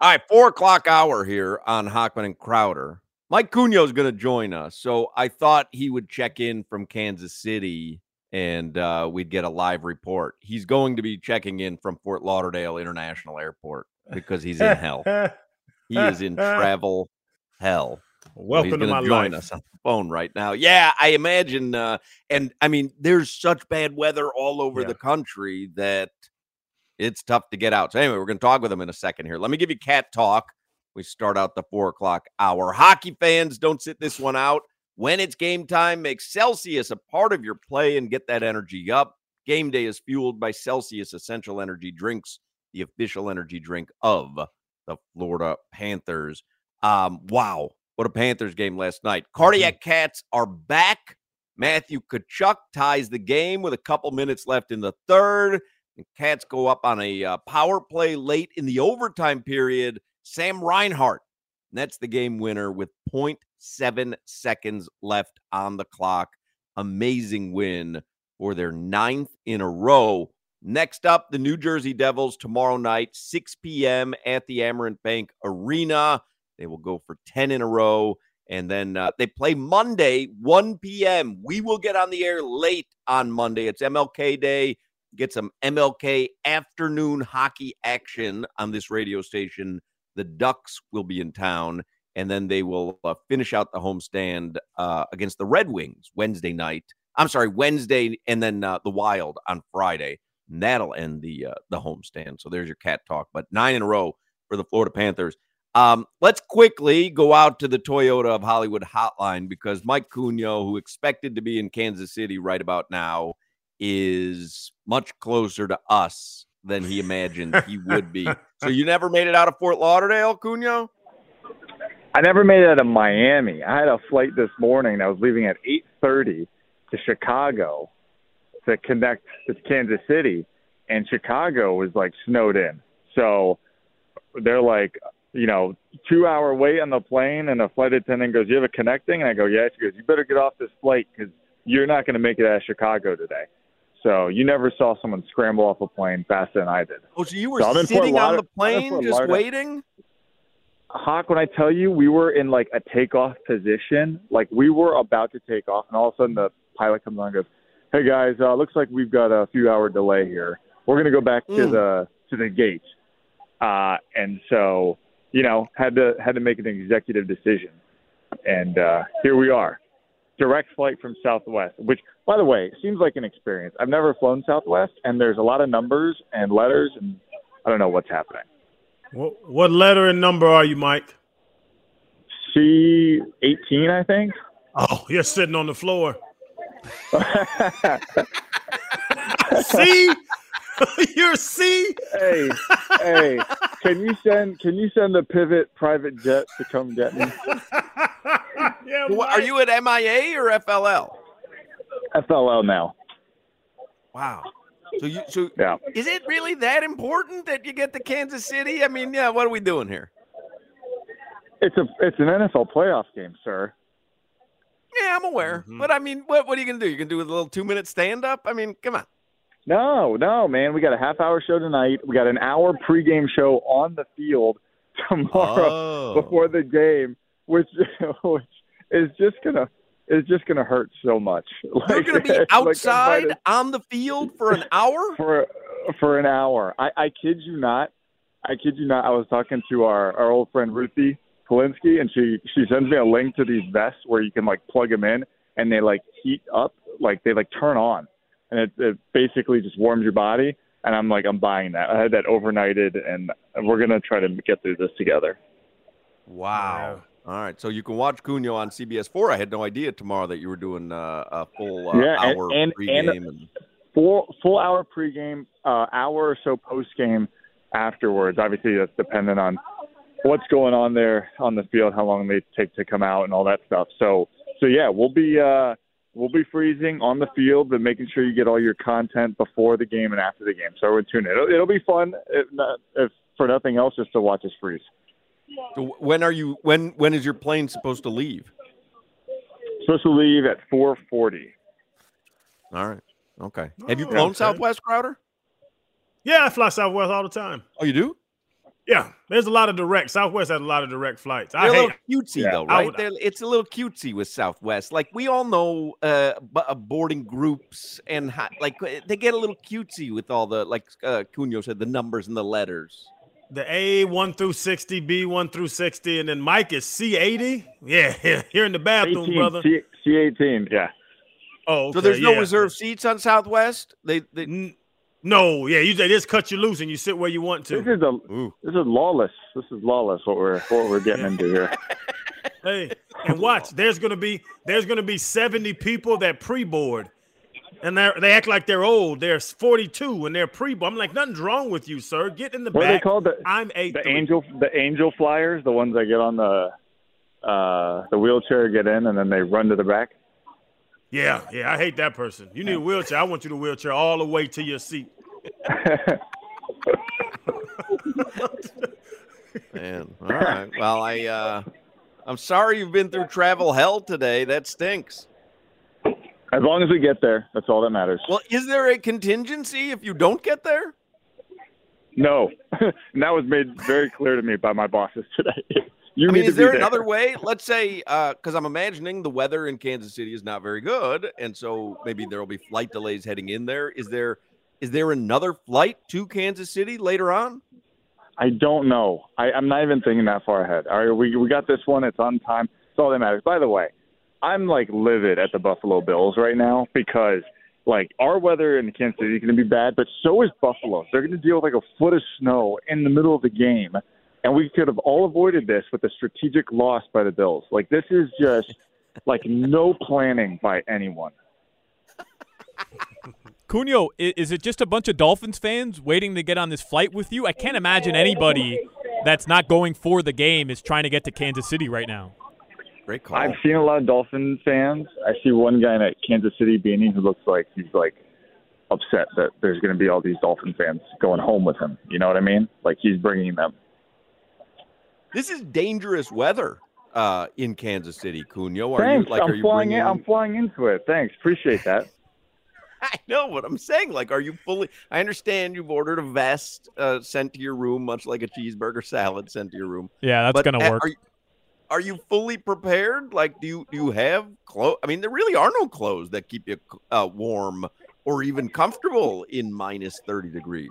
All right, four o'clock hour here on Hochman and Crowder. Mike Cugno is going to join us. So I thought he would check in from Kansas City and uh, we'd get a live report. He's going to be checking in from Fort Lauderdale International Airport because he's in hell. he is in travel hell. Welcome so to my join life. us on the phone right now. Yeah, I imagine. Uh, and I mean, there's such bad weather all over Yeah. the country that it's tough to get out. So anyway, we're going to talk with him in a second here. Let me give you cat talk. We start out the four o'clock hour. Hockey fans, don't sit this one out. When it's game time, make Celsius a part of your play and get that energy up. Game day is fueled by Celsius Essential Energy Drinks, the official energy drink of the Florida Panthers. Um, wow, what a Panthers game last night. Cardiac Cats are back. Matthew Tkachuk ties the game with a couple minutes left in the third. And Cats go up on a uh, power play late in the overtime period. Sam Reinhart that's the game winner with 0.7 seconds left on the clock. Amazing win for their ninth in a row. Next up, the New Jersey Devils tomorrow night, 6 p.m. at the Amerant Bank Arena. They will go for 10 in a row. And then uh, they play Monday, 1 p.m. We will get on the air late on Monday. It's MLK Day. Get some MLK afternoon hockey action on this radio station. The Ducks will be in town, and then they will uh, finish out the homestand uh, against the Red Wings Wednesday night. I'm sorry, Wednesday, and then uh, the Wild on Friday. And that'll end the uh, the homestand. So there's your cat talk. But nine in a row for the Florida Panthers. Um, let's quickly go out to the Toyota of Hollywood hotline because Mike Cugno, who expected to be in Kansas City right about now, is much closer to us than he imagined he would be. So you never made it out of Fort Lauderdale, Cugno? I never made it out of Miami. I had a flight this morning. I was leaving at 8:30 to Chicago to connect to Kansas City, and Chicago was like snowed in. So they're like, you know, two hour wait on the plane, and a flight attendant goes, "You have a connecting?" And I go, "Yes." She goes, "You better get off this flight because you're not going to make it out of Chicago today." So you never saw someone scramble off a plane faster than I did. Oh, so you were So sitting on the plane just waiting? Hawk, when I tell you we were in like a takeoff position, like we were about to take off, and all of a sudden the pilot comes on and goes, "Hey guys, uh, looks like we've got a few hour delay here. We're gonna go back to Mm. the to the gate." Uh, and so, you know, had to had to make an executive decision, and uh, here we are, direct flight from Southwest. Which, by the way, seems like an experience. I've never flown Southwest, and there's a lot of numbers and letters, and I don't know what's happening. What, what letter and number are you, Mike? C eighteen, I think. Oh, you're sitting on the floor. C? you're C? hey, hey, can you send can you send a pivot private jet to come get me? Yeah, What, are you at MIA or FLL? FLL now. Wow. So you so Yeah. is it really that important that you get to Kansas City? I mean, yeah, what are we doing here? It's a it's an NFL playoff game, sir. Yeah, I'm aware. Mm-hmm. But I mean, what what are you gonna do? You can do a little two minute stand up? I mean, come on. No, no, man. We got a half hour show tonight. We got an hour pregame show on the field tomorrow Oh. before the game, which which is just gonna is just gonna hurt so much. Like, You're gonna be outside invited- on the field for an hour? for for an hour. I, I kid you not. I kid you not. I was talking to our our old friend Ruthie Polinsky, and she she sends me a link to these vests where you can like plug them in, and they like heat up, like they like turn on, and it, it basically just warms your body. And I'm like, I'm buying that. I had that overnighted, and we're gonna try to get through this together. Wow. All right, so you can watch Cugno on CBS Four. I had no idea tomorrow that you were doing uh, a full uh, Yeah, hour and- pregame. and- and- full full hour pregame, uh, hour or so postgame afterwards. Obviously, that's dependent on what's going on there on the field, how long they take to come out, and all that stuff. So, so yeah, we'll be uh, we'll be freezing on the field, but making sure you get all your content before the game and after the game. So we're tuned in. It'll, it'll be fun, if, not, if for nothing else, just to watch us freeze. So when are you? When when is your plane supposed to leave? Supposed to leave at 4:40. All right. Okay. Have you flown okay. Southwest, Crowder? Yeah, I fly Southwest all the time. Oh, you do? Yeah, there's a lot of direct. Southwest has a lot of direct flights. I They're a hate. little cutesy Yeah. though, right? would- it's a little cutesy with Southwest. Like we all know, uh, uh, boarding groups and how, like uh, they get a little cutesy with all the like uh, Cugno said, the numbers and the letters. The A one through sixty, B one through sixty, and then Mike is C eighty. Yeah, here in the bathroom, 18, brother. C, C18. Yeah. Oh, So there's no yeah. reserve seats on Southwest. They, they No, yeah, you they just cut you loose and you sit where you want to. This is a Ooh. this is lawless. This is lawless. What we're what we're getting into here. Hey, and watch, there's gonna be there's gonna be seventy people that pre-board, and they they act like they're old. They're forty two and they're pre-board. I'm like, nothing's wrong with you, sir. Get in the What are they back. called? The, I'm eight. the angel the angel flyers, the ones that get on the uh the wheelchair, get in, and then they run to the back. Yeah, yeah, I hate that person. You need a wheelchair. I want you to wheelchair all the way to your seat. man. All right. Well, I uh, I'm sorry you've been through travel hell today. That stinks. As long as we get there, that's all that matters. Well, is there a contingency if you don't get there? No, and that was made very clear to me by my bosses today. you I mean, is there be another way? Let's say, uh, because I'm imagining the weather in Kansas City is not very good, and so maybe there will be flight delays heading in there. Is there is there another flight to Kansas City later on? I don't know. I, I'm not even thinking that far ahead. All right, we we got this one. It's on time. That's all that matters. By the way, I'm like livid at the Buffalo Bills right now because like our weather in Kansas City is going to be bad, but so is Buffalo. They're going to deal with like a foot of snow in the middle of the game, and we could have all avoided this with a strategic loss by the Bills. Like this is just like no planning by anyone. Cugno, is it just a bunch of Dolphins fans waiting to get on this flight with you? I can't imagine anybody that's not going for the game is trying to get to Kansas City right now. Great call. I've seen a lot of Dolphin fans. I see one guy in a Kansas City beanie who looks like he's like upset that there's going to be all these Dolphin fans going home with him. You know what I mean? Like he's bringing them. This is dangerous weather uh, in Kansas City, Cugno. Are Thanks. you like I'm are you flying bringing? in. I'm flying into it. Thanks. Appreciate that. I know what I'm saying. Like, are you fully? I understand you've ordered a vest uh, sent to your room, much like a cheeseburger salad sent to your room. Yeah, that's gonna work. Are you, are you fully prepared? Like, do you do you have clothes? I mean, there really are no clothes that keep you uh, warm or even comfortable in minus thirty degrees.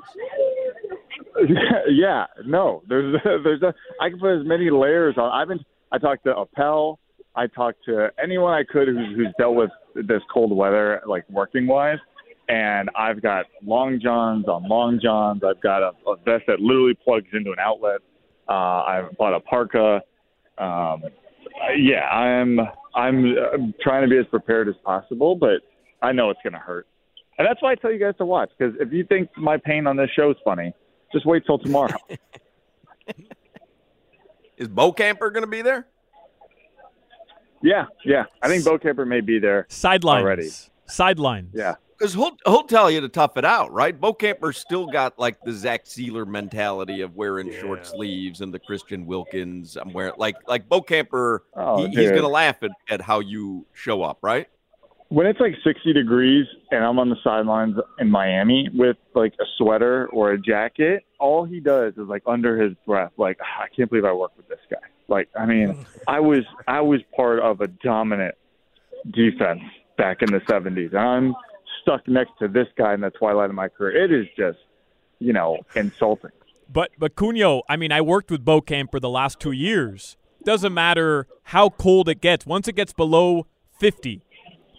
yeah. No. There's there's a. I can put as many layers on. I've been. I talked to Appel. I talked to anyone I could who's, who's dealt with this cold weather, like working wise. And I've got long johns on long johns. I've got a, a vest that literally plugs into an outlet. Uh, I've bought a parka. Um, yeah, I'm I'm I'm trying to be as prepared as possible, but I know it's going to hurt. And that's why I tell you guys to watch because if you think my pain on this show is funny, just wait till tomorrow. Is Bokamper going to be there? yeah, yeah. I think Bokamper may be there. Sidelines. already. Sidelines. Yeah. Because he'll he'll tell you to tough it out, right? Bokamper's still got like the Zach Sieler mentality of wearing short sleeves and the Christian Wilkins. I'm wearing like like Bokamper. Oh, he- he's gonna laugh at, at how you show up, right? When it's like 60 degrees and I'm on the sidelines in Miami with like a sweater or a jacket, all he does is like under his breath, like "Ah, I can't believe I work with this guy. Like I mean, I was I was part of a dominant defense back in the 70s. And I'm stuck next to this guy in the twilight of my career. It is just, you know, insulting. But but Cugno, I mean, I worked with Bokamper the last two years. Doesn't matter how cold it gets. Once it gets below 50,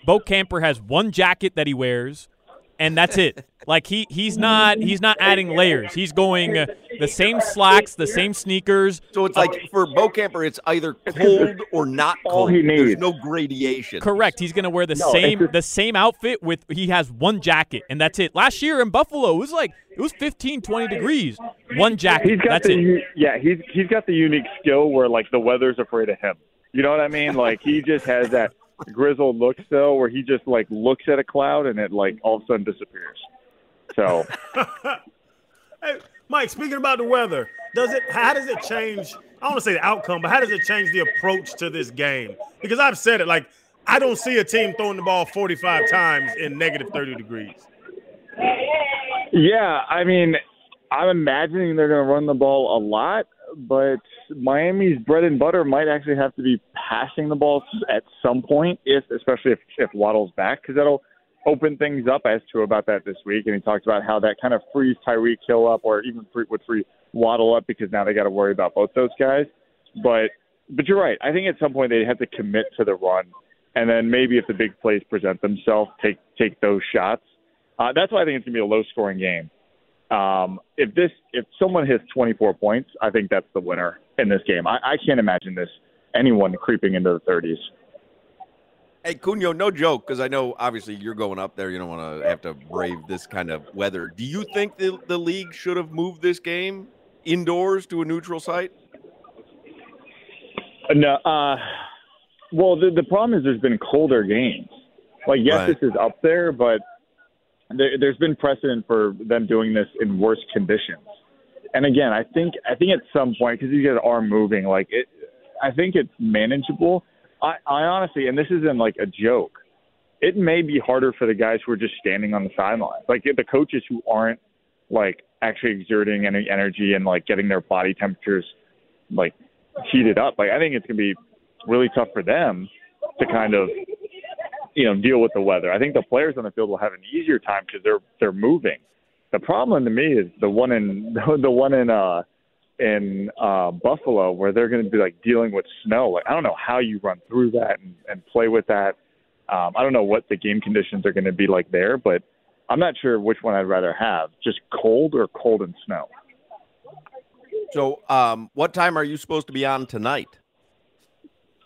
Bokamper has one jacket that he wears, and that's it. Like he he's not he's not adding layers. He's going uh, the same slacks, the same sneakers. So it's like for Bokamper, it's either cold or not All cold. he There's needs. no gradation. Correct. He's going to wear the No, same it's- the same outfit with he has one jacket and that's it. Last year in Buffalo, it was like it was 15 20 degrees. One jacket. He's got that's the it. yeah he's he's got the unique skill where like the weather's afraid of him. You know what I mean? Like he just has that grizzled look still where he just like looks at a cloud and it like all of a sudden disappears. So Hey, Mike, speaking about the weather, does it how does it change? I don't want to say the outcome, but how does it change the approach to this game? Because I've said it, like I don't see a team throwing the ball 45 times in negative 30 degrees. yeah, I mean, I'm imagining they're going to run the ball a lot, but Miami's bread and butter might actually have to be passing the ball at some point, if especially if if Waddle's back, because that'll open things up as to about that this week. And he talked about how that kind of frees Tyreek Hill up, or even free, would free Waddle up because now they got to worry about both those guys. But but you're right. I think at some point they have to commit to the run, and then maybe if the big plays present themselves, take take those shots. Uh, that's why I think it's gonna be a low scoring game. Um, if this if someone hits 24 points, I think that's the winner in this game. I, I can't imagine this anyone creeping into the 30s. Hey, Cugno, no joke, because I know obviously you're going up there. You don't want to have to brave this kind of weather. Do you think the, the league should have moved this game indoors to a neutral site? No, uh, well, the the problem is there's been colder games. Like, yes, Right. this is up there, but there, there's been precedent for them doing this in worse conditions. And again, I think I think at some point because these guys are moving, like it, I think it's manageable. I, I honestly, and this isn't like a joke. It may be harder for the guys who are just standing on the sidelines, like the coaches who aren't like actually exerting any energy and like getting their body temperatures like heated up. Like I think it's gonna be really tough for them to kind of you know deal with the weather. I think the players on the field will have an easier time because they're they're moving. The problem to me is the one in the one in uh in uh Buffalo where they're going to be like dealing with snow. Like I don't know how you run through that and, and play with that. Um, I don't know what the game conditions are going to be like there, but I'm not sure which one I'd rather have, just cold or cold and snow. So, um, what time are you supposed to be on tonight?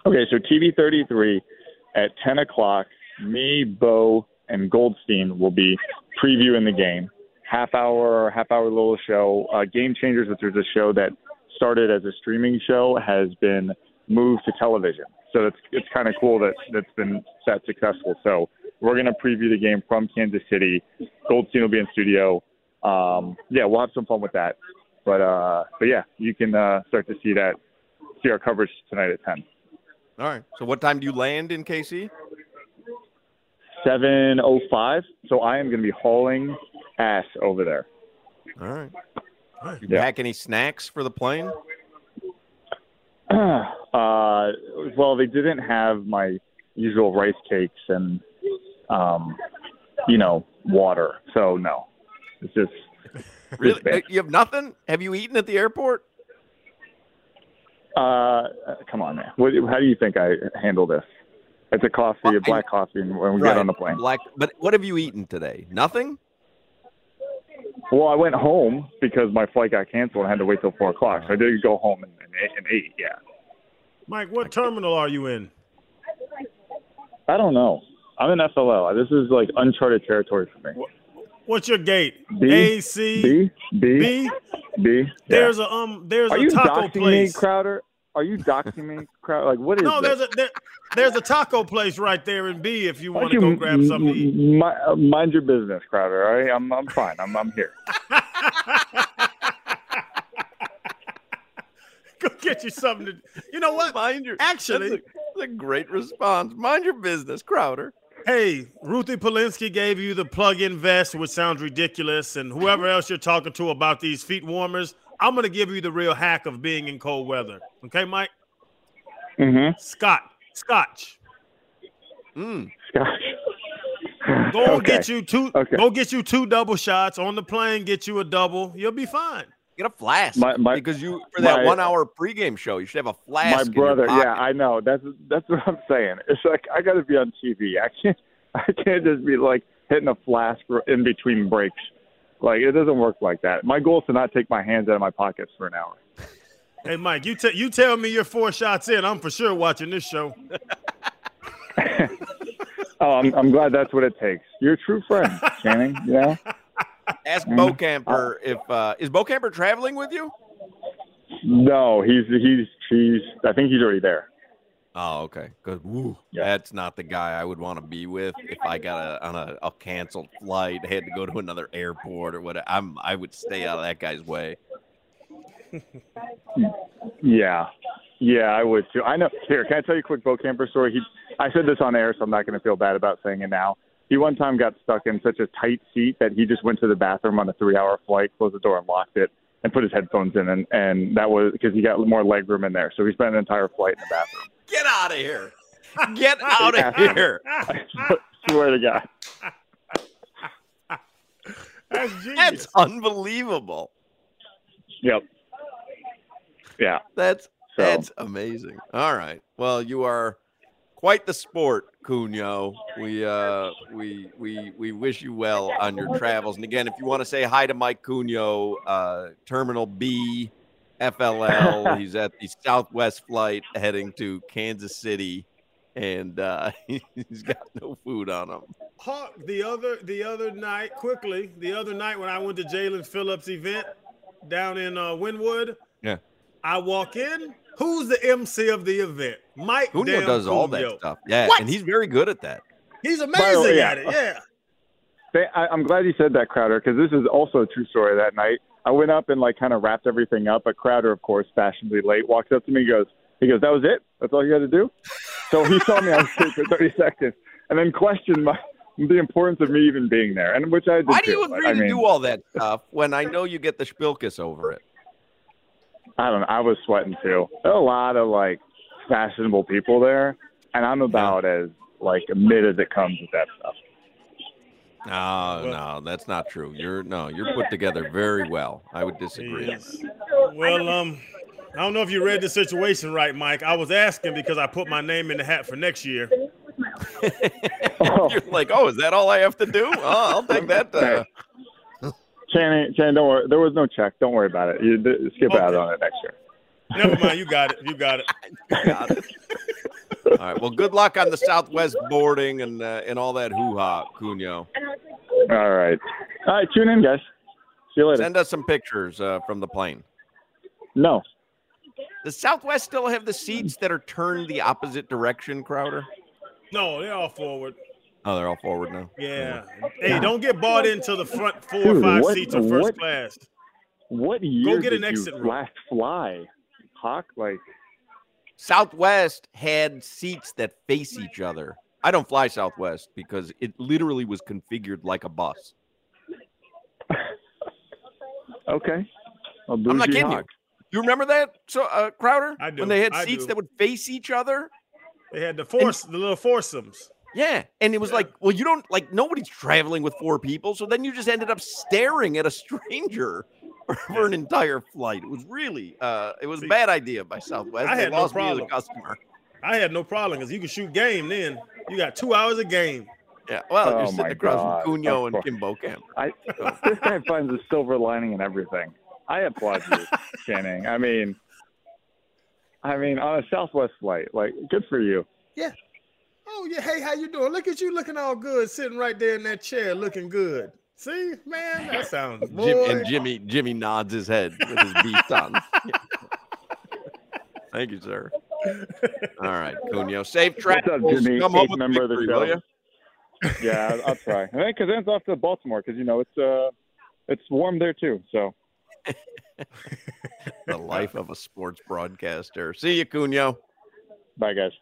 Okay, so TV 33 at 10 o'clock, me, Bo, and Goldstein will be previewing the game. Half hour, half hour little show. Uh, game Changers, which is a show that started as a streaming show, has been moved to television. So it's it's kind of cool that that's been that successful. So we're gonna preview the game from Kansas City. Goldstein will be in studio. Um, yeah, we'll have some fun with that. But uh, but yeah, you can uh, start to see that see our coverage tonight at 10. All right. So, what time do you land in KC? 705. So I am going to be hauling ass over there. All right. You Yeah. pack any snacks for the plane? uh, well, they didn't have my usual rice cakes and, um, you know, water. So no, it's just Really? You have nothing? Have you eaten at the airport? uh, come on, man. What, how do you think I handle this? It's a coffee, Well, a black coffee, and when we Right, get on the plane. Black. But what have you eaten today? Nothing. Well, I went home because my flight got canceled. and I had to wait till four o'clock. So I did go home and, and, ate, and ate. Yeah. Mike, what terminal are you in? I don't know. I'm in FLL. This is like uncharted territory for me. What's your gate? B, A, C, B, B, B? B. Yeah. There's a um there's Are a you taco doxing place. me, Crowder? Are you doxing me, Crowder? Like what is No, this? there's a there, there's a taco place right there in B if you want to go grab something to m- mi- uh, mind your business, Crowder. All right, I'm I'm fine. I'm I'm here. Go get you something to You know what? Mind your. Actually, That's a, that's a great response. Mind your business, Crowder. Hey, Ruthie Polinsky gave you the plug-in vest, which sounds ridiculous, and whoever else you're talking to about these feet warmers, I'm gonna give you the real hack of being in cold weather. Okay, Mike? Mm-hmm. Scott, Scotch. Mm. Scotch. Go okay. get you two. Okay. Go get you two double shots on the plane. Get you a double. You'll be fine. Get a flask My- my- because you for that my- one hour pregame show, you should have a flask. My in your brother, yeah. I know. That's that's what I'm saying. It's like I got to be on TV. I can't I can't just be like hitting a flask in between breaks. Like it doesn't work like that. My goal is to not take my hands out of my pockets for an hour. Hey, Mike, you te- you tell me you're four shots in. I'm for sure watching this show. Oh, I'm I'm glad that's what it takes. You're a true friend, Channing. You know. Ask Mhm. Bokamper if uh, is Bokamper traveling with you? No, he's he's he's. I think he's already there. Oh, okay. Woo. Yeah. That's not the guy I would want to be with if I got a on a, a canceled flight, had to go to another airport or whatever. I'm I would stay out of that guy's way. Mm, yeah, yeah, I would too. I know. Here, can I tell you a quick Bokamper story? He, I said this on air, so I'm not going to feel bad about saying it now. He one time got stuck in such a tight seat that he just went to the bathroom on a three-hour flight, closed the door, and locked it, and put his headphones in, and and that was because he got more leg room in there. So he spent an entire flight in the bathroom. Get out of here. Get out of here. I swear to God. That's. That's unbelievable. Yep. Yeah. That's So that's amazing. All right. Well, you are quite the sport, Cugno. We uh we we we wish you well on your travels. And again, if you want to say hi to Mike Cugno, uh Terminal B FLL, he's at the Southwest flight heading to Kansas City and uh he's got no food on him. Hawk, the other the other night, quickly, the other night when I went to Jaelan Phillips' event down in uh, Wynwood, Yeah. I walk in. Who's the MC of the event? Mike Cugno damn does all that stuff. Yeah, What? and he's very good at that. He's amazing way, at yeah. it. Yeah. I'm glad you said that, Crowder, because this is also a true story that night. I went up and like kind of wrapped everything up, but Crowder, of course, fashionably late, walks up to me, and goes, he goes, "That was it? That's all you had to do?" So he saw me on stage for 30 seconds, and then questioned my the importance of me even being there, and which I did Why do you agree I to mean, do all that stuff when I know you get the spilkus over it? I don't know. I was sweating too. There are a lot of like fashionable people there, and I'm about as like mid as it comes with that stuff. No, no, that's not true. You're no, you're put together very well. I would disagree. Yes. Well, um, I don't know if you read the situation right, Mike. I was asking because I put my name in the hat for next year. You're like, oh, is that all I have to do? Oh, I'll take that. Uh, Channing, Channing, don't worry. There was no check. Don't worry about it. You d- skip out on it next year. Never mind. You got it. You got it. got it. all right. Well, good luck on the Southwest boarding and uh, and all that hoo ha, Cugno. All right. All right. Tune in, guys. See you later. Send us some pictures uh, from the plane. no. Does Southwest still have the seats that are turned the opposite direction, Crowder? No, they're all forward. Oh, they're all forward now. Yeah. Hey, don't get bought into the front four or five what- seats of first what- class. What year get did an exit you last fly? Hawk, like Southwest had seats that face each other. I don't fly Southwest because it literally was configured like a bus. okay. I'm not bougie kidding you. Hawk. You remember that, so uh, Crowder? I do, When they had I seats do. that would face each other. They had the force, the little foursomes. Yeah, and it was like, well, you don't like nobody's traveling with four people, so then you just ended up staring at a stranger for, for an entire flight. It was really, uh, it was a bad idea by Southwest. I They had no lost me as a problem. customer. I had no problem because you could shoot game then. You got two hours of game. Yeah, well, Oh you're sitting across God, from Cugno of and Kimbo Kim Bocamp. I, this guy finds a silver lining in everything. I applaud you, Channing. I mean, I mean, on a Southwest flight, like, good for you. Yeah. Oh yeah, hey, how you doing? Look at you looking all good, sitting right there in that chair, looking good. See, man, that sounds boy. Jim, and Jimmy Jimmy nods his head with his beats on. Thank you, sir. All right, Cugno. Safe What's travels. up, Jimmy? Come home Eighth with member of the victory, will show. Yeah, I'll, I'll try. Because then it's off to Baltimore, because you know it's uh, it's warm there too. So The life of a sports broadcaster. See you, Cugno. bye, guys.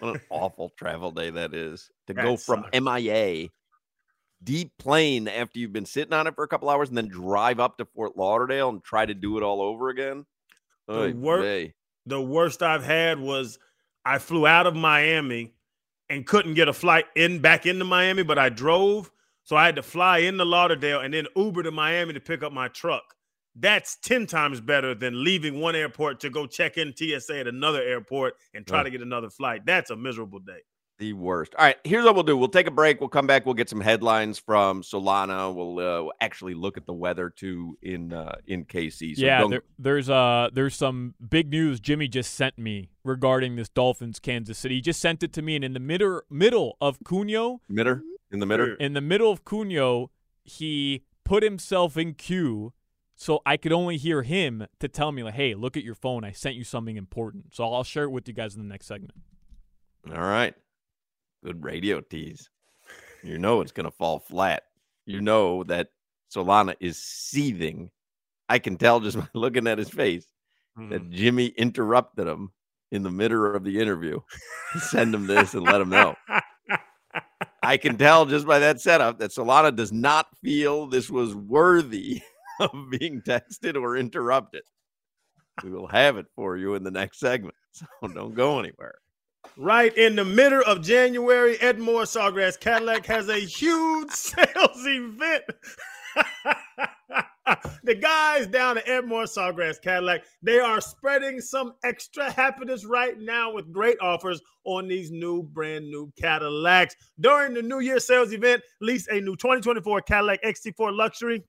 What an awful travel day that is to That go from sucks. MIA deep plane after you've been sitting on it for a couple hours and then drive up to Fort Lauderdale and try to do it all over again. The Oy wor- vey. the worst I've had was I flew out of Miami and couldn't get a flight in back into Miami, but I drove. So I had to fly into Lauderdale and then Uber to Miami to pick up my truck. That's 10 times better than leaving one airport to go check in TSA at another airport and try Yeah. to get another flight. That's a miserable day. The worst. All right, here's what we'll do. We'll take a break. We'll come back. We'll get some headlines from Solana. We'll uh, we'll actually look at the weather too in uh, in KC. So yeah, don't- there, there's uh there's some big news Jimmy just sent me regarding this Dolphins Kansas City. He just sent it to me, and in the middle middle of Cugno, mitter in the middle. in the middle of Cugno, he put himself in queue so I could only hear him to tell me like, "Hey, look at your phone. I sent you something important." So I'll share it with you guys in the next segment. All right, good radio tease. You know it's gonna fall flat. You know that Solana is seething. I can tell just by looking at his face Mm. that Jimmy interrupted him in the middle of the interview. Send him this and let him know. I can tell just by that setup that Solana does not feel this was worthy of being texted or interrupted. We will have it for you in the next segment. So don't go anywhere. Right in the middle of January, Ed Morse Sawgrass Cadillac has a huge sales event. the guys down at Ed Morse Sawgrass Cadillac, they are spreading some extra happiness right now with great offers on these new brand new Cadillacs. During the New Year sales event, lease a new 2024 Cadillac XT4 Luxury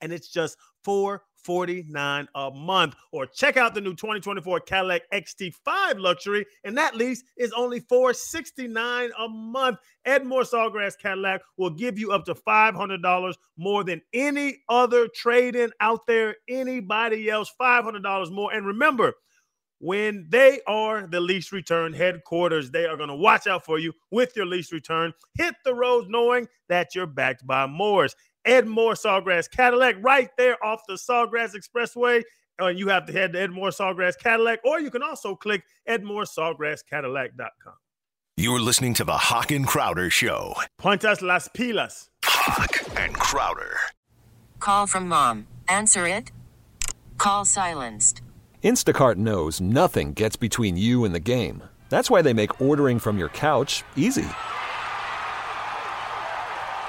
and it's just four forty nine a month. Or check out the new 2024 Cadillac XT5 Luxury, and that lease is only four sixty nine a month. Ed Morse Sawgrass Cadillac will give you up to five hundred dollars more than any other trade in out there. Anybody else, five hundred dollars more. And remember. When they are the lease return headquarters, they are going to watch out for you with your lease return. Hit the road knowing that you're backed by Moores. Ed Morse Sawgrass Cadillac right there off the Sawgrass Expressway. And you have to head to Ed Morse Sawgrass Cadillac, or you can also click EdMorseSawgrassCadillac.com. You're listening to the Hawk and Crowder Show. Pontas las pilas. Hawk and Crowder. Call from mom. Answer it. Call silenced. Instacart knows nothing gets between you and the game. That's why they make ordering from your couch easy.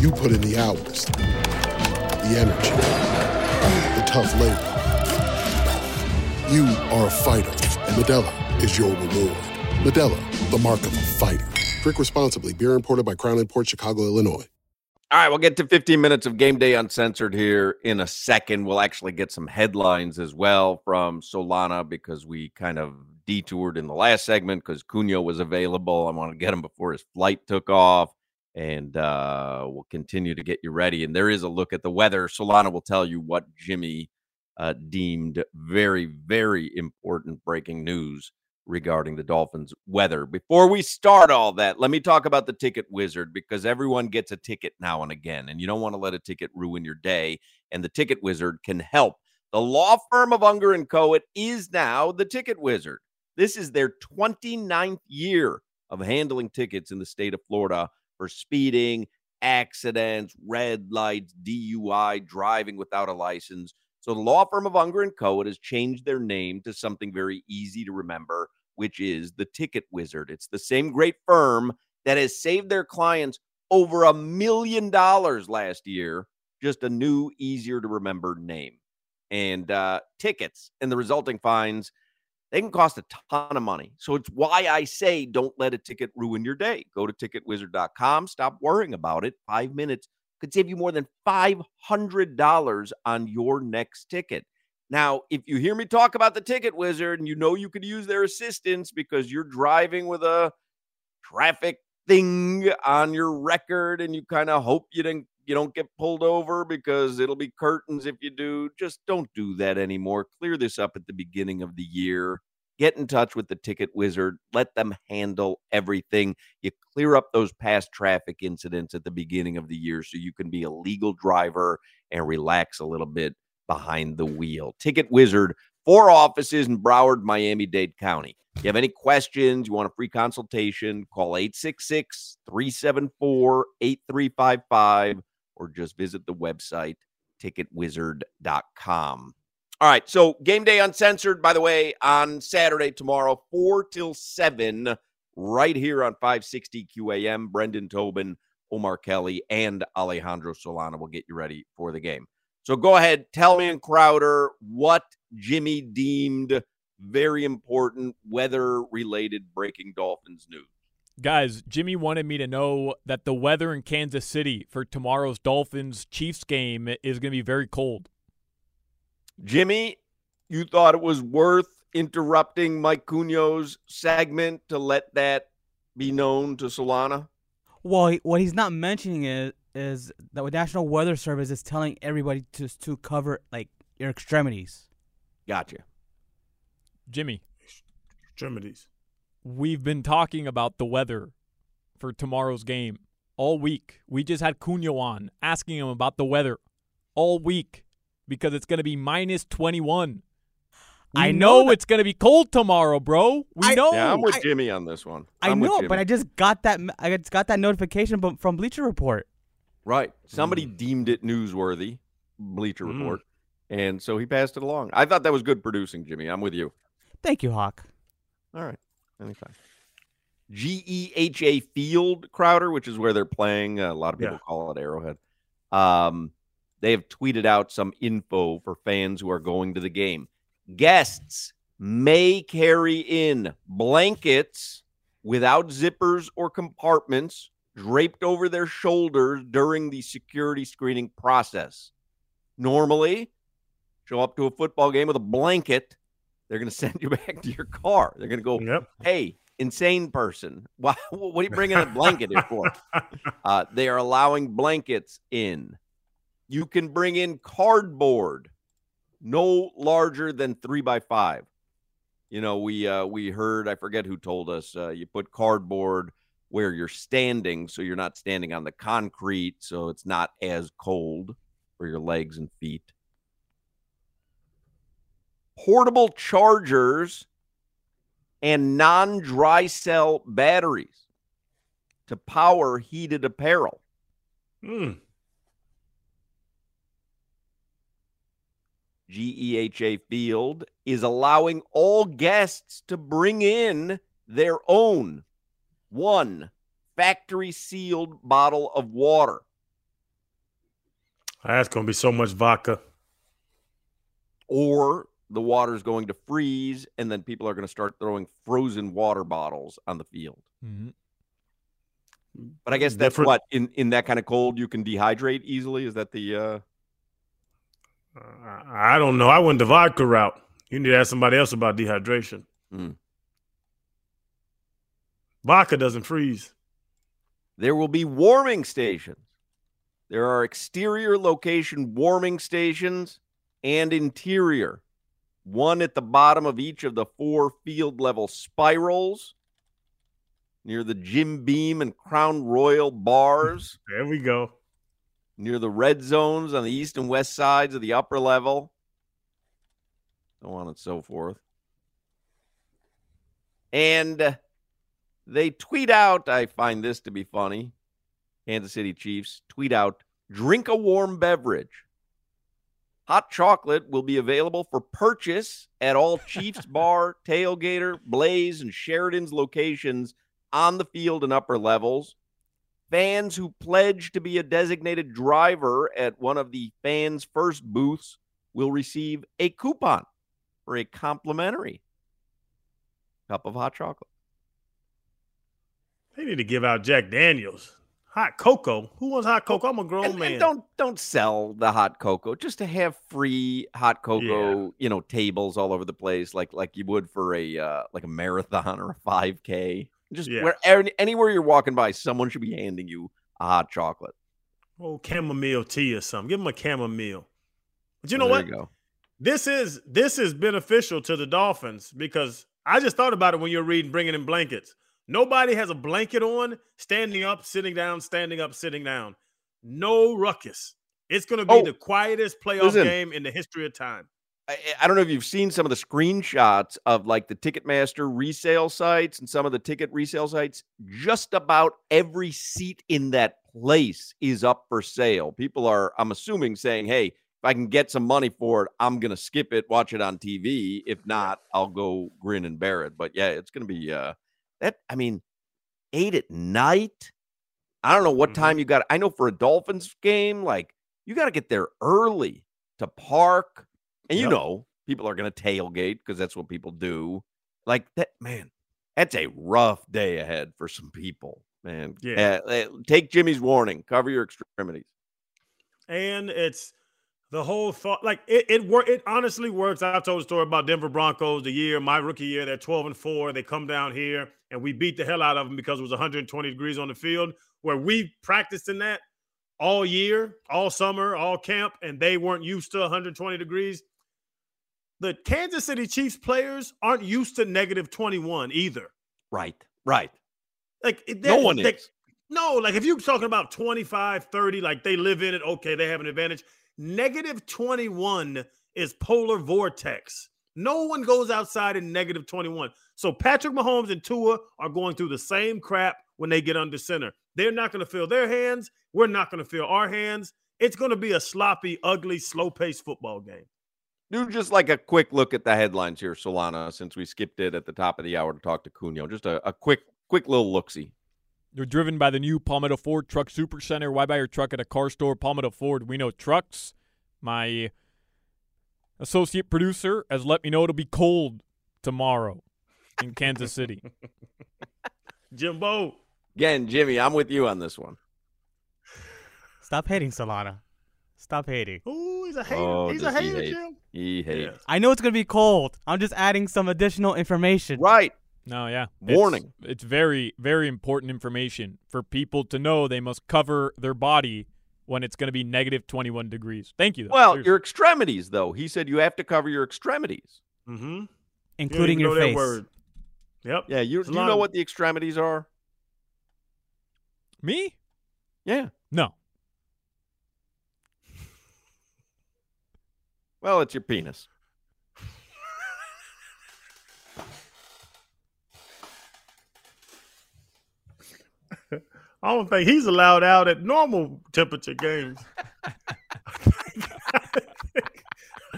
You put in the hours, the energy, the tough labor. You are a fighter, and Modelo is your reward. Modelo, the mark of a fighter. Drink responsibly. Beer imported by Crown Port Chicago, Illinois. All right, we'll get to 15 minutes of game day uncensored here in a second. We'll actually get some headlines as well from Solana because we kind of detoured in the last segment because Cugno was available. I want to get him before his flight took off. And uh, we'll continue to get you ready. And there is a look at the weather. Solana will tell you what Jimmy uh, deemed very, very important breaking news regarding the Dolphins' weather. Before we start all that, let me talk about the ticket wizard because everyone gets a ticket now and again, and you don't want to let a ticket ruin your day. And the ticket wizard can help. The law firm of Unger and Co. Is now the ticket wizard. This is their 29th year of handling tickets in the state of Florida for speeding, accidents, red lights, DUI, driving without a license. So the law firm of Unger and Co. It has changed their name to something very easy to remember, which is the Ticket Wizard. It's the same great firm that has saved their clients over a million dollars last year. Just a new, easier to remember name. And uh, tickets and the resulting fines They can cost a ton of money. So it's why I say don't let a ticket ruin your day. Go to ticketwizard.com. Stop worrying about it. Five minutes could save you more than $500 on your next ticket. Now, if you hear me talk about the Ticket Wizard and you know you could use their assistance because you're driving with a traffic thing on your record and you kind of hope you didn't you don't get pulled over because it'll be curtains if you do. Just don't do that anymore. Clear this up at the beginning of the year. Get in touch with the ticket wizard. Let them handle everything. You clear up those past traffic incidents at the beginning of the year so you can be a legal driver and relax a little bit behind the wheel. Ticket Wizard, four offices in Broward, Miami Dade County. If you have any questions, you want a free consultation, call 866 374 8355 or just visit the website ticketwizard.com. All right, so game day uncensored, by the way, on Saturday tomorrow, 4 till 7, right here on 560 QAM. Brendan Tobin, Omar Kelly, and Alejandro Solana will get you ready for the game. So go ahead, tell me and Crowder what Jimmy deemed very important weather related breaking Dolphins news. Guys, Jimmy wanted me to know that the weather in Kansas City for tomorrow's Dolphins Chiefs game is going to be very cold. Jimmy, you thought it was worth interrupting Mike Cugno's segment to let that be known to Solana? Well, what he's not mentioning is is the National Weather Service is telling everybody to to cover like your extremities. Gotcha. Jimmy. Extremities. We've been talking about the weather for tomorrow's game all week. We just had Cugno on asking him about the weather all week because it's going to be minus 21. We I know, know it's going to be cold tomorrow, bro. We I- know. Yeah, I'm with I- Jimmy on this one. I I'm with know, but I just got that I just got that notification from, from Bleacher Report. Right. Somebody Mm. deemed it newsworthy, Bleacher Mm. Report. And so he passed it along. I thought that was good producing, Jimmy. I'm with you. Thank you, Hawk. All right. Anytime. GEHA Field Crowder, which is where they're playing. A lot of people Yeah. call it Arrowhead. Um, they have tweeted out some info for fans who are going to the game. Guests may carry in blankets without zippers or compartments draped over their shoulders during the security screening process. Normally, show up to a football game with a blanket, they're going to send you back to your car. They're going to go, Yep. hey, insane person, why, what are you bringing a blanket in for? Uh, they are allowing blankets in. You can bring in cardboard, no larger than three by five. You know, we uh, we heard, I forget who told us, uh, you put cardboard where you're standing, so you're not standing on the concrete, so it's not as cold for your legs and feet. Portable chargers and non dry cell batteries to power heated apparel. Mm. GEHA Field is allowing all guests to bring in their own one factory sealed bottle of water. That's gonna be so much vodka. or the water's going to freeze and then people are going to start throwing frozen water bottles on the field. Mhm. But I guess that's Different- what in in that kind of cold you can dehydrate easily. Is that the uh I I don't know. I went the vodka route. You need to ask somebody else about dehydration. Mm. Vodka doesn't freeze. There will be warming stations. There are exterior location warming stations and interior. One at the bottom of each of the four field level spirals near the Jim Beam and Crown Royal bars. There we go. near the red zones on the east and west sides of the upper level, so on and so forth. And they tweet out, I find this to be funny. Kansas City Chiefs tweet out, drink a warm beverage. Hot chocolate will be available for purchase at all Chiefs Bar, Tailgater, Blaze, and Sheridan's locations on the field and upper levels. Fans who pledge to be a designated driver at one of the fans' first booths will receive a coupon for a complimentary cup of hot chocolate. They need to give out Jack Daniels. Hot cocoa. Who wants hot cocoa? I'm a grown And- and man. don't don't sell the hot cocoa just to have free hot cocoa, you know, tables all over the place, like like you would for a uh, like a marathon or a five k. Just Yeah. where anywhere you're walking by, someone should be handing you a hot chocolate. Oh, chamomile tea or something. Give them a chamomile. But you know what? you. This is this is beneficial to the Dolphins because I just thought about it when you're reading bringing in blankets. Nobody has a blanket on, standing up, sitting down, standing up, sitting down. No ruckus. It's going to be Oh, the quietest playoff listen. game in the history of time. I, I don't know if you've seen some of the screenshots of like the Ticketmaster resale sites and some of the ticket resale sites. Just about every seat in that place is up for sale. People are, I'm assuming, saying, hey, if I can get some money for it, I'm going to skip it, watch it on TV. If not, I'll go grin and bear it. But yeah, it's going to be uh, that. I mean, eight at night. I don't know what time you got. I know for a Dolphins game, like you got to get there early to park. And you Yep. know, people are going to tailgate because that's what people do. Like that, man, that's a rough day ahead for some people, man. Yeah. Uh, take Jimmy's warning, cover your extremities. and it's the whole thought like it it work it honestly works i've told a story about denver broncos the year my rookie year they're 12 and 4 they come down here and we beat the hell out of them because it was 120 degrees on the field where we practiced in that all year all summer all camp and they weren't used to 120 degrees the kansas city chiefs players aren't used to negative 21 either Right, right. like No one they- is. no, like if you're talking about 25, 30, like they live in it, okay, they have an advantage. Negative 21 is polar vortex. No one goes outside in negative 21. So Patrick Mahomes and Tua are going through the same crap when they get under center. They're not going to feel their hands. We're not going to feel our hands. It's going to be a sloppy, ugly, slow-paced football game. Do just like a quick look at the headlines here, Solana, since we skipped it at the top of the hour to talk to Cugno. Just a, a quick, quick little look see. You're driven by the new Palmetto Ford Truck Supercenter. Why buy your truck at a car store? Palmetto Ford. We know trucks. My associate producer has let me know it'll be cold tomorrow in Kansas City. Jimbo. Again, Jimmy, I'm with you on this one. Stop hating, Solana. Stop hating. Ooh, he's a hater. Oh, he's a does he hater, hate? Jim. He hates. I know it's gonna be cold. I'm just adding some additional information. Right. No, yeah. Warning. It's, very, very important information for people to know they must cover their body when it's going to be negative 21 degrees. Thank you. though. Well, Seriously. your extremities, though. He said you have to cover your extremities. Mm-hmm. Including your face. Yep. Yeah, you, It's do you know of- what the extremities are? Me? Yeah. No. Well, it's your penis. I don't think he's allowed out at normal temperature games.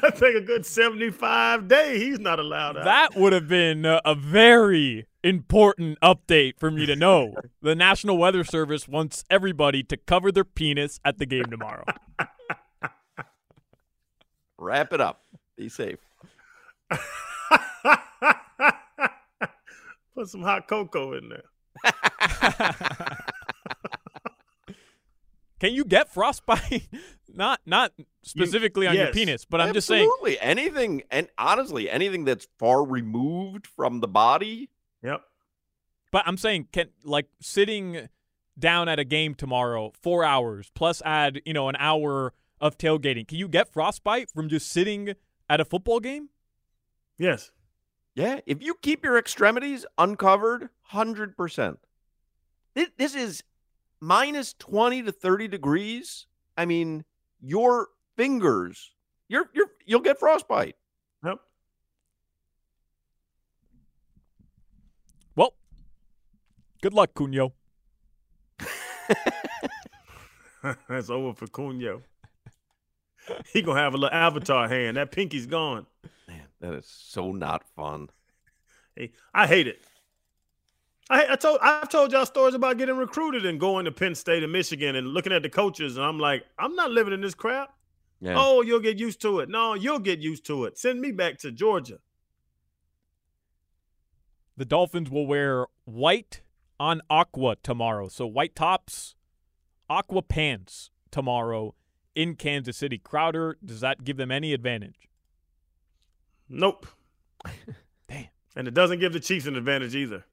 I think a good 75 day, he's not allowed out. That would have been a, a very important update for me to know. the National Weather Service wants everybody to cover their penis at the game tomorrow. Wrap it up. Be safe. Put some hot cocoa in there. Can you get frostbite? not not specifically on your penis, but I'm just saying Absolutely. anything, and honestly, anything that's far removed from the body. Yep. But I'm saying, can like sitting down at a game tomorrow, four hours plus add you know an hour of tailgating. Can you get frostbite from just sitting at a football game? Yes. Yeah, if you keep your extremities uncovered, hundred percent. This is minus twenty to thirty degrees. I mean, your fingers, you're you're you'll get frostbite. Yep. Well, good luck, Cugno. That's over for Cugno. He gonna have a little avatar hand. That pinky's gone. Man, that is so not fun. Hey, I hate it. I, I told I've told y'all stories about getting recruited and going to Penn State and Michigan and looking at the coaches, and I'm like, I'm not living in this crap. Yeah. Oh, you'll get used to it. No, you'll get used to it. Send me back to Georgia. The Dolphins will wear white on aqua tomorrow. So white tops, aqua pants tomorrow in Kansas City. Crowder, does that give them any advantage? Nope. Damn. And it doesn't give the Chiefs an advantage either.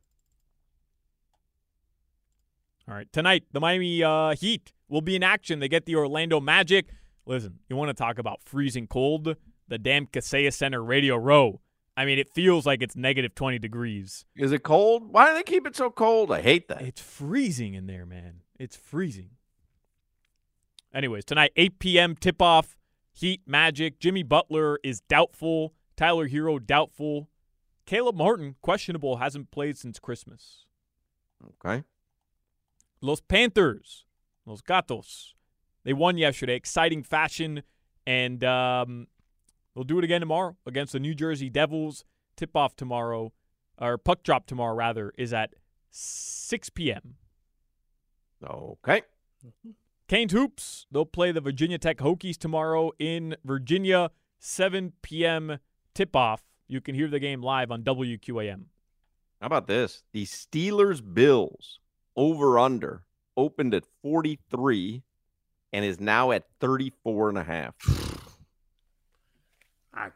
All right. Tonight, the Miami uh, Heat will be in action. They get the Orlando Magic. Listen, you want to talk about freezing cold? The damn Kaseya Center Radio Row. I mean, it feels like it's negative 20 degrees. Is it cold? Why do they keep it so cold? I hate that. It's freezing in there, man. It's freezing. Anyways, tonight, 8 p.m. tip off. Heat Magic. Jimmy Butler is doubtful. Tyler Herro doubtful. Caleb Martin questionable. Hasn't played since Christmas. Okay. Los Panthers, Los Gatos, they won yesterday. Exciting fashion, and um, they'll do it again tomorrow against the New Jersey Devils. Tip off tomorrow, or puck drop tomorrow rather, is at 6 p.m. Okay. Canes Hoops, they'll play the Virginia Tech Hokies tomorrow in Virginia, 7 p.m. tip off. You can hear the game live on WQAM. How about this? The Steelers Bills over under opened at 43 and is now at 34 and a half.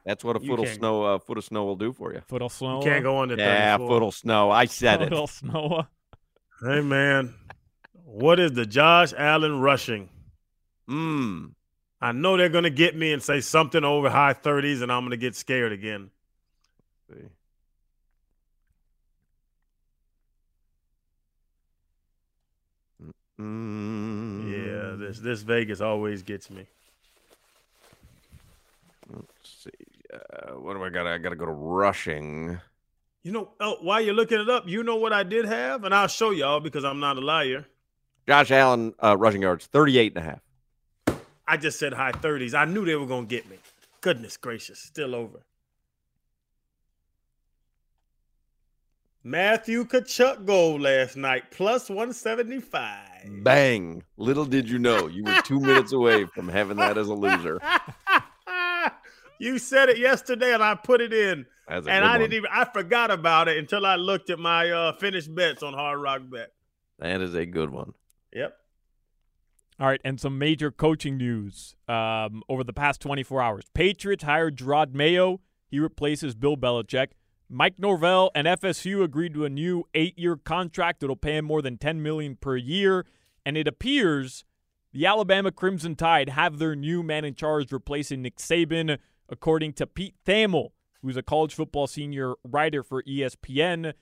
That's what a you foot of can't- snow uh, foot of snow will do for you. Foot of snow. Can't go under Yeah, 34. foot of snow. I said it. Foot of snow. Hey man, what is the Josh Allen rushing? Hmm. I know they're gonna get me and say something over high thirties, and I'm gonna get scared again. Mm, Yeah, this this Vegas always gets me. Let's see. Uh, what do I got? I got to go to rushing. You know, oh, while you're looking it up, you know what I did have, and I'll show y'all because I'm not a liar. Josh Allen uh, rushing yards 38 and a half. I just said high thirties. I knew they were gonna get me. Goodness gracious, still over. Matthew Tkachuk goal last night, plus 175. Bang. Little did you know you were two minutes away from having that as a loser. you said it yesterday, and I put it in. That's a and good I one. didn't even I forgot about it until I looked at my uh finished bets on Hard Rock Bet. That is a good one. Yep. All right, and some major coaching news um, over the past 24 hours. Patriots hired Jerod Mayo. He replaces Bill Belichick. Mike Norvell and FSU agreed to a new eight-year contract that'll pay him more than 10 million per year. And it appears the Alabama Crimson Tide have their new man in charge replacing Nick Saban, according to Pete Thamel, who's a college football senior writer for ESPN.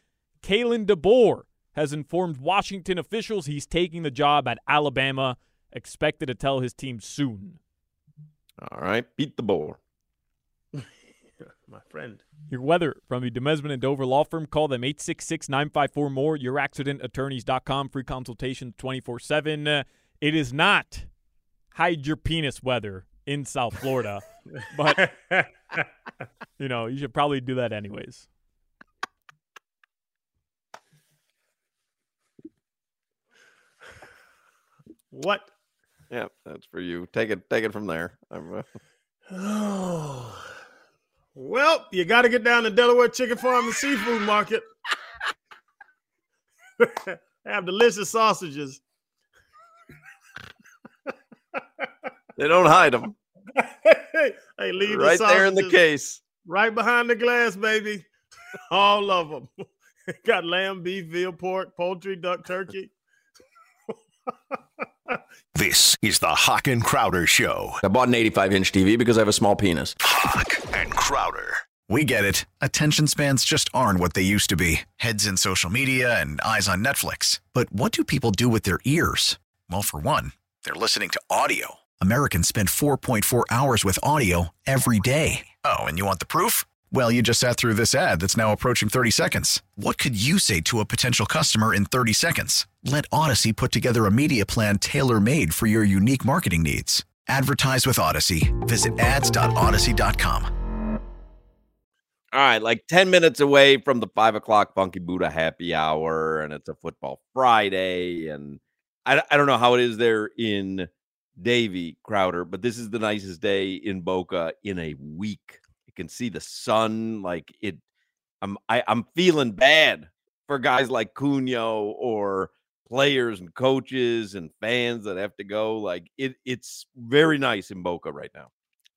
Kalen DeBoer has informed Washington officials he's taking the job at Alabama, expected to tell his team soon. All right. Beat the boar. My friend. Your weather from the Demesman and Dover Law Firm. Call them 866 954 more. YourAccidentAttorneys.com. Free consultation 24 7. It is not hide your penis weather in South Florida, but, you know, you should probably do that anyways. What? Yeah, that's for you. Take it. Take it from there. I'm, uh, Oh. Well, you got to get down to Delaware Chicken Farm and Seafood Market. Have delicious sausages. they don't hide them. hey, leave the right there in the case. Right behind the glass, baby. All of them. Got lamb, beef, veal, pork, poultry, duck, turkey. This is the Hawk and Crowder Show. I bought an 85 inch TV because I have a small penis. Hawk and Crowder. We get it. Attention spans just aren't what they used to be heads in social media and eyes on Netflix. But what do people do with their ears? Well, for one, they're listening to audio. Americans spend 4.4 hours with audio every day. Oh, and you want the proof? Well, you just sat through this ad that's now approaching 30 seconds. What could you say to a potential customer in 30 seconds? Let Audacy put together a media plan tailor made for your unique marketing needs. Advertise with Audacy. Visit ads.audacy.com. All right, like 10 minutes away from the five o'clock Funky Buddha happy hour, and it's a football Friday. And I, I don't know how it is there in Davie Crowder, but this is the nicest day in Boca in a week. You can see the sun, like it. I'm I, I'm feeling bad for guys like Cugno or players and coaches and fans that have to go. Like it, it's very nice in Boca right now.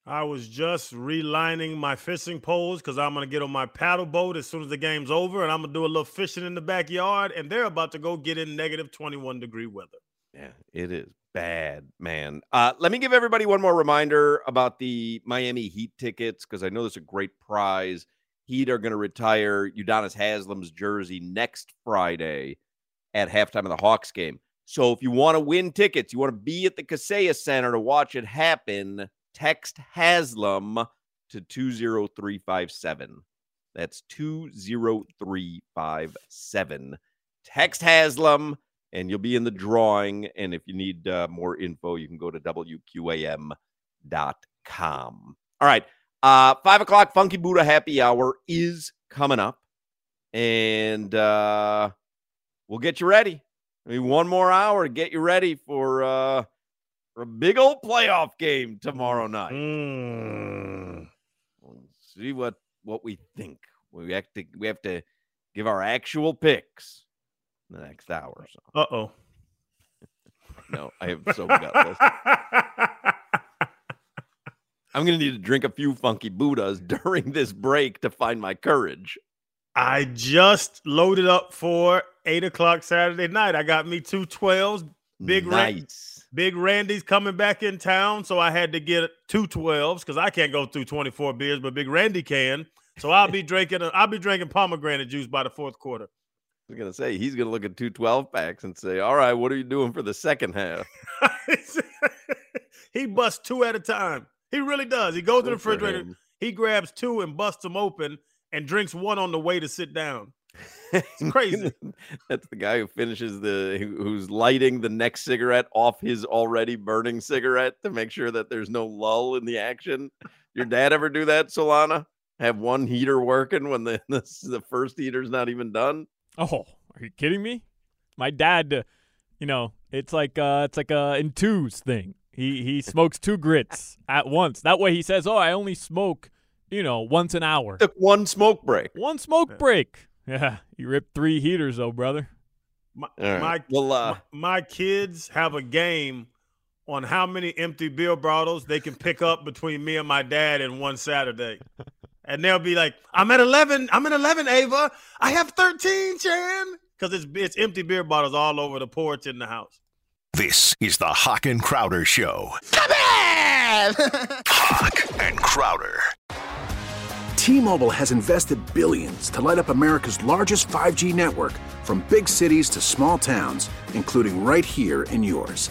I was just relining my fishing poles because I'm gonna get on my paddle boat as soon as the game's over, and I'm gonna do a little fishing in the backyard. And they're about to go get in negative 21 degree weather. Yeah, it is bad, man. Uh, let me give everybody one more reminder about the Miami Heat tickets because I know there's a great prize. Heat are going to retire Udonis Haslem's jersey next Friday at halftime of the Hawks game. So if you want to win tickets, you want to be at the Kaseya Center to watch it happen, text Haslem to 20357. That's 20357. Text Haslem and you'll be in the drawing. And if you need uh, more info, you can go to WQAM.com. All right. Uh, five o'clock Funky Buddha happy hour is coming up. And uh, we'll get you ready. I mean, one more hour to get you ready for, uh, for a big old playoff game tomorrow night. Mm. We'll see what what we think. We have to we have to give our actual picks the next hour. So. Uh oh. no, I have so gutless. I'm going to need to drink a few funky Buddhas during this break to find my courage. I just loaded up for eight o'clock Saturday night. I got me two 12s. Big nice. Big Randy's coming back in town, so I had to get two 12s because I can't go through 24 beers, but Big Randy can. So I'll be drinking. I'll be drinking pomegranate juice by the fourth quarter. I was gonna say he's gonna look at two 12 packs and say, "All right, what are you doing for the second half?" he busts two at a time. He really does. He goes to the refrigerator. He grabs two and busts them open and drinks one on the way to sit down. It's crazy. That's the guy who finishes the who's lighting the next cigarette off his already burning cigarette to make sure that there's no lull in the action. Your dad ever do that, Solana? Have one heater working when the the, the first heater's not even done? Oh, are you kidding me? My dad, uh, you know, it's like uh it's like a in twos thing. He he smokes two grits at once. That way he says, "Oh, I only smoke, you know, once an hour." Took one smoke break. One smoke break. Yeah, you ripped three heaters though, brother. My, All right. my, Well, uh, my, my kids have a game on how many empty beer bottles they can pick up between me and my dad in one Saturday. And they'll be like, I'm at 11. I'm at 11, Ava. I have 13, Chan. Because it's, it's empty beer bottles all over the porch in the house. This is the Hawk and Crowder Show. Come in, Hawk and Crowder. T-Mobile has invested billions to light up America's largest 5G network from big cities to small towns, including right here in yours.